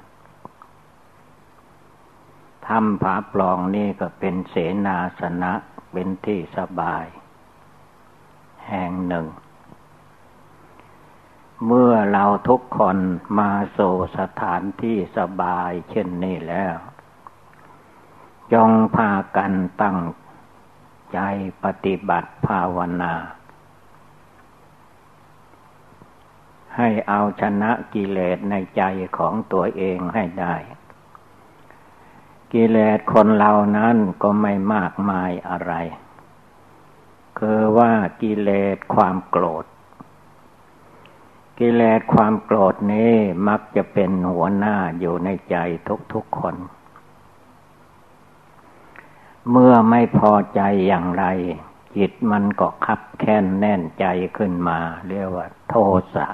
ทำผาปลองนี่ก็เป็นเสนาสนะเป็นที่สบาย แห่งหนึ่ง เมื่อเราทุกคนมาโซสถานที่สบายเช่นนี้แล้วจงพากันตั้งใจปฏิบัติภาวนา ให้เอาชนะกิเลสในใจของตัวเองให้ได้ กิเลสคนเรานั้นก็ไม่มากมายอะไร คือว่ากิเลสความโกรธ กิเลสความโกรธนี้มักจะเป็นหัวหน้าอยู่ในใจทุกๆคน เมื่อไม่พอใจอย่างไร จิตมันก็คับแค้นแน่นใจขึ้นมา เรียกว่า โทสะ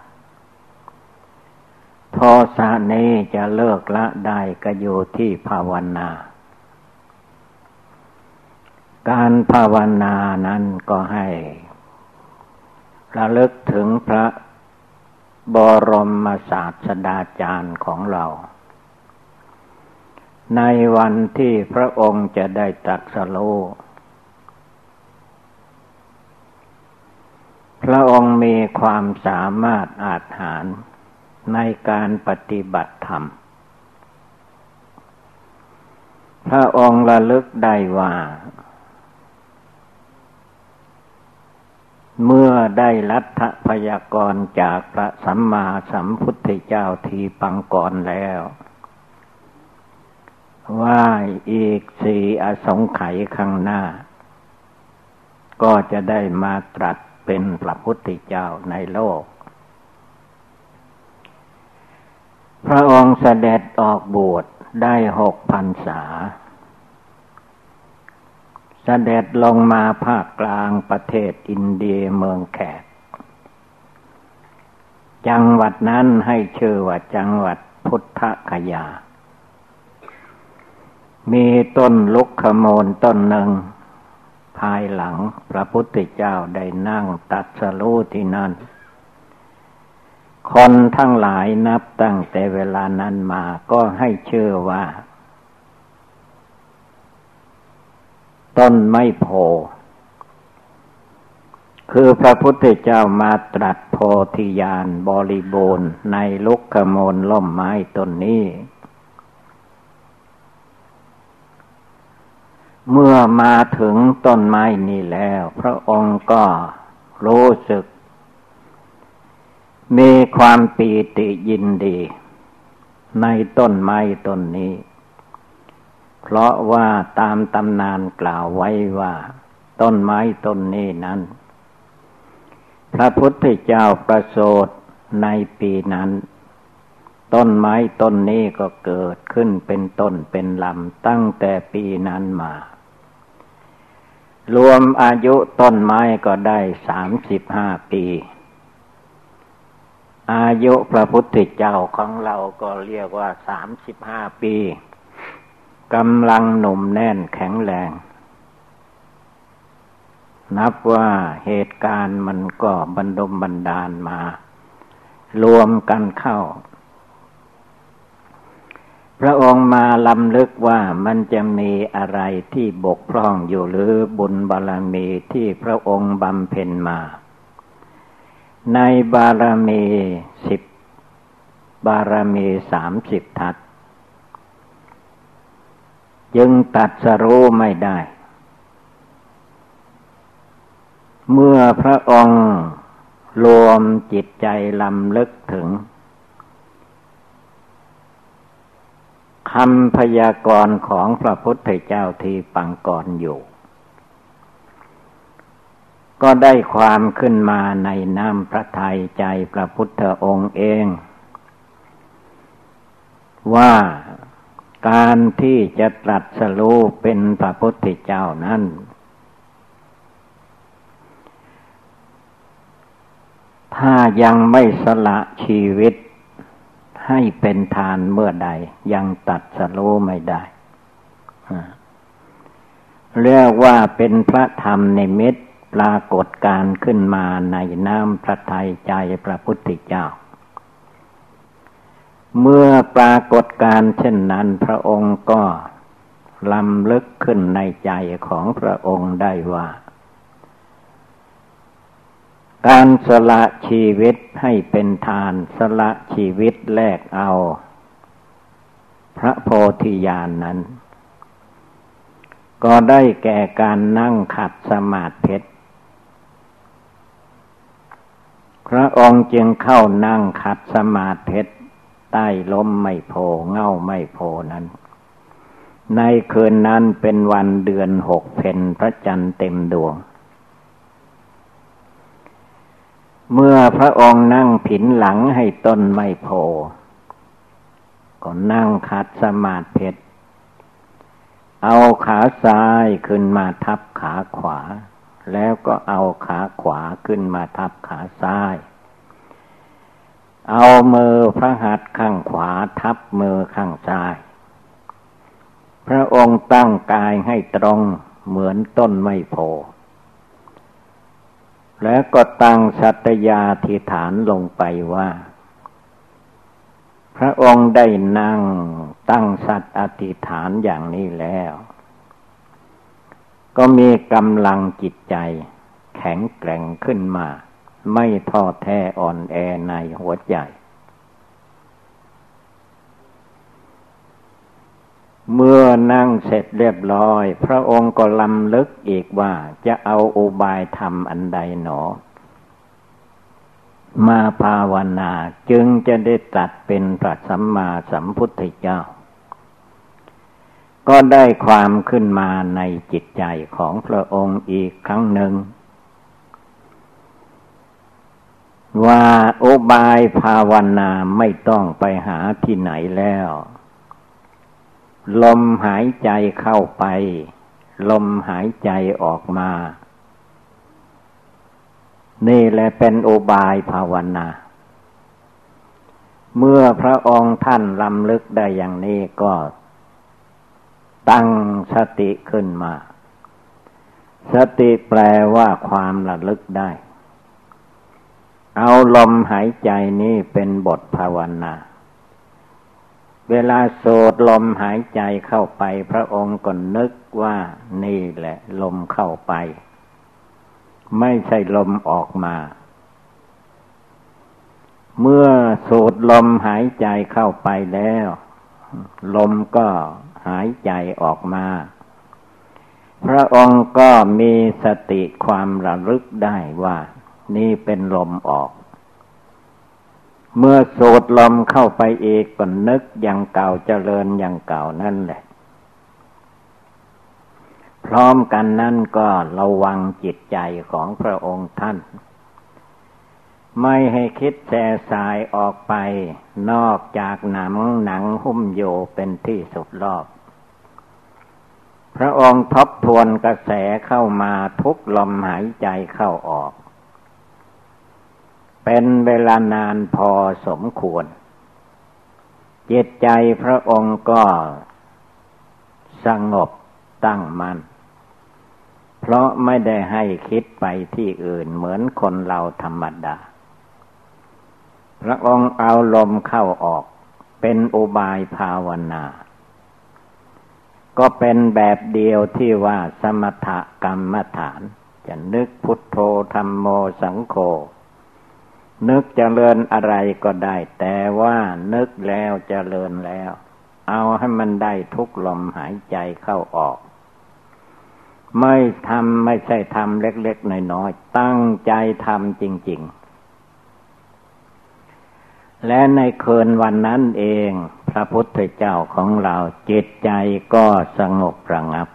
โทสะนี้จะเลิกละได้ก็อยู่ที่ภาวนา การภาวนานั้นก็ให้ระลึกถึงพระ บรมศาสดาจารย์ของเรา ในวันที่พระองค์จะได้ตรัสรู้พระองค์มีความสามารถอาจหารในการปฏิบัติธรรม พระองค์ระลึกได้ว่า เมื่อได้รัฐพยากรจากพระสัมมาสัมพุทธเจ้าทีปังกรแล้ว ว่าอีกสี่อสงไขยข้างหน้า ก็จะได้มาตรัสเป็นพระพุทธเจ้าในโลก พระองค์เสด็จออกบวชได้หกพันษา เสด็จลงมาภาคกลางประเทศอินเดียเมืองแขก จังหวัดนั้นให้ชื่อว่าจังหวัดพุทธคยา มีต้นลุกขโมลต้นหนึ่ง ภายหลังพระพุทธเจ้าได้นั่งตัดสรู้ที่นั่น คนทั้งหลายนับตั้งแต่เวลานั้นมาก็ให้เชื่อว่า ต้นไม่โพ คือพระพุทธเจ้ามาตรัสโพธิญาณบริบูรณ์ในลุกขโมลล่มไม้ต้นนี้ เมื่อมาถึงต้นไม้นี้แล้ว พระองค์ก็รู้สึก มีความปีติยินดี ในต้นไม้ต้นนี้ เพราะว่าตามตำนานกล่าวไว้ว่า ต้นไม้ต้นนี้นั้น พระพุทธเจ้าประสูติในปีนั้น ต้นไม้ต้นนี้ก็เกิดขึ้นเป็นต้นเป็นลำตั้งแต่ปีนั้นมา รวมอายุต้นไม้ก็ได้สามสิบห้าปี อายุพระพุทธเจ้าของเราก็เรียกว่าสามสิบห้าปี กำลังหนุ่มแน่นแข็งแรง นับว่าเหตุการณ์มันก็บรรดมบันดาลมา รวมกันเข้า พระองค์มาลำลึกว่ามันจะมีอะไรที่บกพร่องอยู่หรือบุญบารมีที่พระองค์บำเพ็ญมา ในบารมีสิบบารมีสามสิบทัศ ยึงตัดสรู้ไม่ได้ เมื่อพระองค์รวมจิตใจลำลึกถึงคำพยากรณ์ของพระพุทธเจ้าที่ปังก่อนอยู่ ก็ได้ความขึ้นมาในน้ำพระทัยใจพระพุทธองค์เอง ว่า การที่จะตรัสรู้เป็นพระพุทธเจ้านั้น ถ้ายังไม่สละชีวิตให้เป็นทานเมื่อใด ยังตัดสโลไม่ได้ เรียกว่าเป็นพระธรรมในเม็ดปรากฏการขึ้นมาในน้ำพระทัยใจพระพุทธเจ้า เมื่อปรากฏการเช่นนั้นพระองค์ก็ลำลึกขึ้นในใจของพระองค์ได้ว่า การสละชีวิตให้เป็นทานสละชีวิตแลกเอา พระโพธิญาณนนั้น ก็ได้แก่การนั่งขัดสมาธิพระองค์จึงเข้านั่งขัดสมาธิ ใต้ล้มไม่โพเง่าไม่โพนั้น ในคืนนั้นเป็นวันเดือนหกเพนพระจันทร์เต็มดวง เมื่อพระองค์นั่งผินหลังให้ต้นไม่โพก็นั่งขัดสมาธิเอาขาซ้ายขึ้นมาทับขาขวา แล้วก็เอาขาขวาขึ้นมาทับขาซ้าย เอามือพระหัตถ์ข้างขวาทับมือข้างซ้าย พระองค์ตั้งกายให้ตรงเหมือนต้นไม้โพแล้วก็ตั้งสัตยาธิฐานลงไปว่า พระองค์ได้นั่งตั้งสัตอธิฐานอย่างนี้แล้ว ก็มีกำลังจิตใจแข็งแกร่งขึ้นมา ไม่ท้อแท้อ่อนแอในหัวใจ เมื่อนั่งเสร็จเรียบร้อย พระองค์ก็ลำลึกอีกว่าจะเอาอุบายธรรมอันใดหนอ มาภาวนาจึงจะได้ตัดเป็นพระสัมมาสัมพุทธเจ้า ก็ได้ความขึ้นมาในจิตใจของพระองค์อีกครั้งหนึ่ง ว่าอบายภาวนาไม่ต้องไปหาที่ไหนแล้ว ลมหายใจเข้าไป ลมหายใจออกมา นี่แหละเป็นอบายภาวนา เมื่อพระองค์ท่านลำลึกได้อย่างนี้ก็ ตั้งสติขึ้นมา สติแปลว่าความระลึกได้ เอาลมหายใจนี้เป็นบทภาวนา เวลาโสดลมหายใจเข้าไป พระองค์ก็นึกว่านี่แหละ ลมเข้าไป ไม่ใช่ลมออกมา เมื่อสูดลมหายใจเข้าไปแล้ว ลมก็หายใจออกมา พระองค์ก็มีสติความระลึกได้ว่า นี่เป็นลมออก เมื่อสูดลมเข้าไปอีกก็นึกอย่างเก่าเจริญอย่างเก่านั่นแหละ พร้อมกันนั่นก็ระวังจิตใจของพระองค์ท่าน ไม่ให้คิดแส่สายออกไป นอกจากหนังหนังหุ้มโยเป็นที่สุดรอบพระองค์ทบทวนกระแสเข้ามาทุกลมหายใจเข้าออก เป็นเวลานานพอสมควร จิตใจพระองค์ก็สงบตั้งมัน่น เพราะไม่ได้ให้คิดไปที่อื่นเหมือนคนเราธรรมดา พระองค์เอาลมเข้าออกเป็นอุบายภาวนา ก็เป็นแบบเดียวที่ว่าสมถกรรมฐาน จะนึกพุทโธธรรมโมสังโฆ นึกจเจริญอะไรก็ได้ แต่ว่านึกแล้วจเจริญแล้ว เอาให้มันได้ทุกลมหายใจเข้าออก ไม่ทำไม่ใช่ทำเล็กๆน้อยๆตั้งใจทำจริง ๆ และในคืนวันนั้นเอง พระพุทธเจ้าของเราจิตใจก็สงบระงับ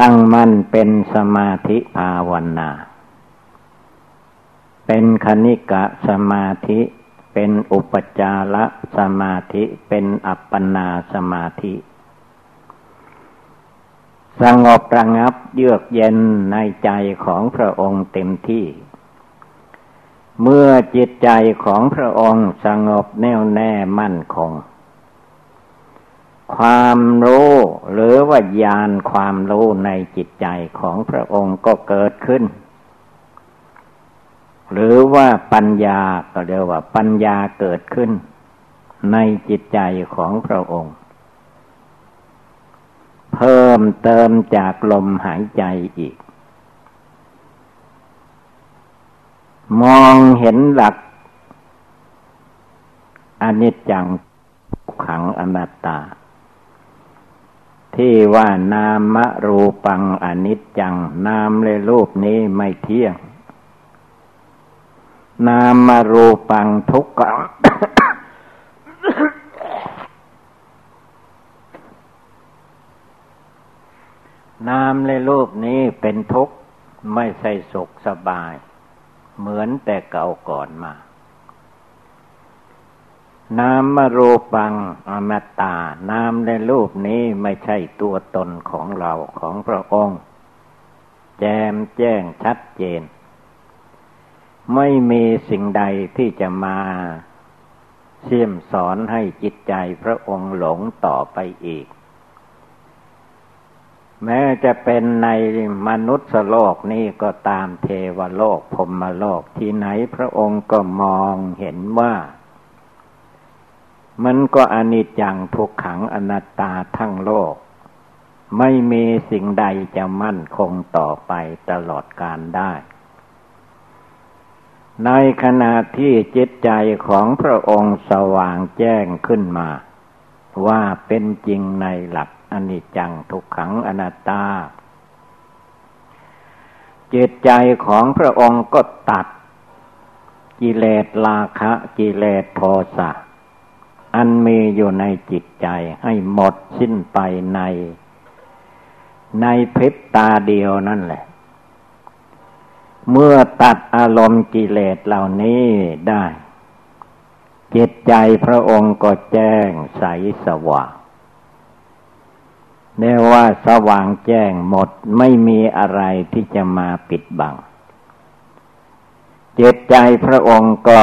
ตั้งมั่นเป็นสมาธิภาวนา เป็นคณิกะสมาธิ เป็นอุปจารสมาธิ เป็นอัปปนาสมาธิ สงบระงับเยือกเย็นในใจของพระองค์เต็มที่ เมื่อจิตใจของพระองค์สงบแน่วแน่มั่นคง ความรู้หรือว่าญาณความรู้ในจิตใจของพระองค์ก็เกิดขึ้น หรือว่าปัญญาก็เรียกว่าปัญญาเกิดขึ้น ในจิตใจของพระองค์ เพิ่มเติมจากลมหายใจอีก มองเห็นหลักอนิจจังขังอนัตตา ที่ว่านามรูปังอนิจจัง นามเลยรูปนี้ไม่เที่ยง นามารูปังทุกขังนามในรูปนี้เป็นทุกข์ ไม่ใช่สุขสบาย เหมือนแต่เก่าก่อนมา นามมรูปังอมตา นามในรูปนี้ไม่ใช่ตัวตนของเราของพระองค์ แจมแจ้งชัดเจน ไม่มีสิ่งใดที่จะมาเสี่ยมสอนให้จิตใจพระองค์หลงต่อไปอีก แม้จะเป็นในมนุษย์โลกนี้ก็ตามเทวโลกพรมโลกที่ไหนพระองค์ก็มองเห็นว่า มันก็อนิจจังทุกขังอนัตตาทั้งโลก ไม่มีสิ่งใดจะมั่นคงต่อไปตลอดกาลได้ ในขณะที่จิตใจของพระองค์สว่างแจ้งขึ้นมา ว่าเป็นจริงในหลักอนิจจังทุกขังอนัตตา จิตใจของพระองค์ก็ตัดกิเลสราคะกิเลสโทสะ อันมีอยู่ในจิตใจให้หมดสิ้นไปใน ในพริบตาเดียวนั่นแหละ เมื่อตัดอารมณ์กิเลสเหล่านี้ได้ จิตใจพระองค์ก็แจ้งใสสว่างเรียกว่าสว่างแจ้งหมดไม่มีอะไรที่จะมาปิดบังจิตใจพระองค์ก็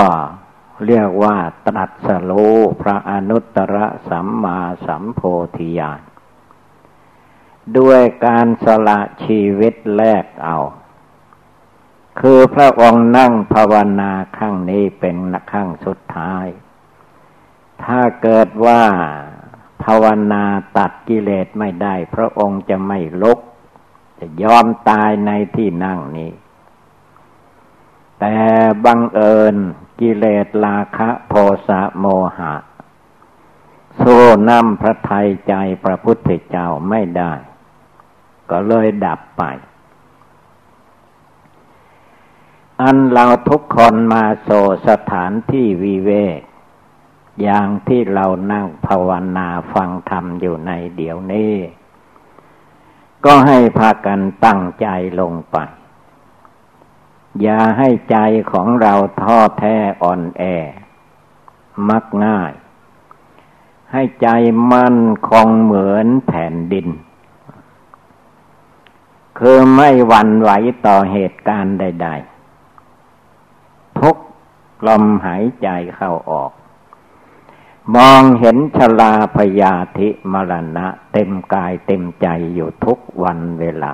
เรียกว่าตรัสรู้พระอนุตตรสัมมาสัมโพธิญาณด้วยการสละชีวิตแลกเอา คือพระองค์นั่งภาวนาข้างนี้เป็นข้างสุดท้าย ถ้าเกิดว่าภาวนาตัดกิเลสไม่ได้ พระองค์จะไม่ลุก จะยอมตายในที่นั่งนี้ แต่บังเอิญกิเลสราคะโทสะโมหะโซ่นำพระทัยใจพระพุทธเจ้าไม่ได้ ก็เลยดับไป อันเราทุกคนมาโซสถานที่วิเวกอย่างที่เรานั่งภาวนาฟังธรรมอยู่ในเดี๋ยวนี้ ก็ให้พากันตั้งใจลงไป อย่าให้ใจของเราท้อแท้อ่อนแอ มักง่าย ให้ใจมั่นคงเหมือนแผ่นดิน คือไม่หวั่นไหวต่อเหตุการณ์ใด ๆ ลมหายใจเข้าออก มองเห็นชลาพยาธิมรณะ เต็มกายเต็มใจอยู่ทุกวันเวลา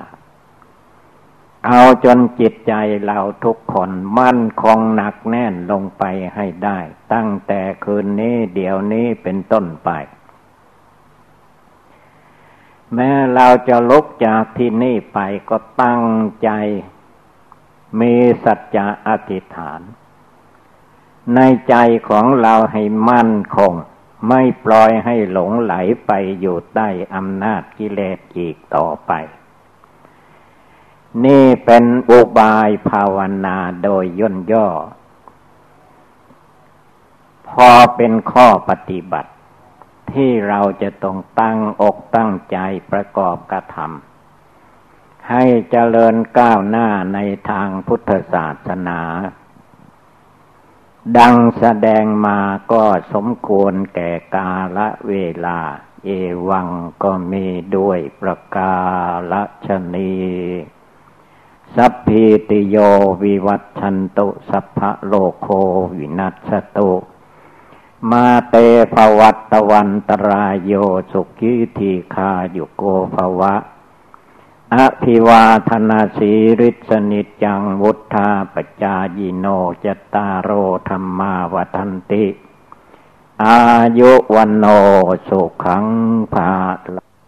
เอาจนจิตใจเราทุกคนมั่นคงหนักแน่นลงไปให้ได้ ตั้งแต่คืนนี้เดี๋ยวนี้เป็นต้นไปแม้เราจะลุกจากที่นี่ไปก็ตั้งใจ มีสัจจะอธิษฐาน ในใจของเราให้มั่นคง ไม่ปล่อยให้หลงไหลไปอยู่ใต้อำนาจกิเลสอีกต่อไป นี่เป็นอุบายภาวนาโดยย่นย่อ พอเป็นข้อปฏิบัติ ที่เราจะต้องตั้งอกตั้งใจประกอบกระทำให้เจริญก้าวหน้าในทางพุทธศาสนา ดังแสดงมาก็สมควรแก่กาละเวลา เอวังก็มีด้วยประกาละชนีสัพพิติโยวิวัตชันตุสัพพะโลโควินัสตุ มาเตภวัตตวันตรายโยสุกิทีคายุโกภวะ อภิวาธนาสีริสนิจังวุธาปจายิโนจตารโอธรรมาวัันติ อายุวันโนสุขังภาล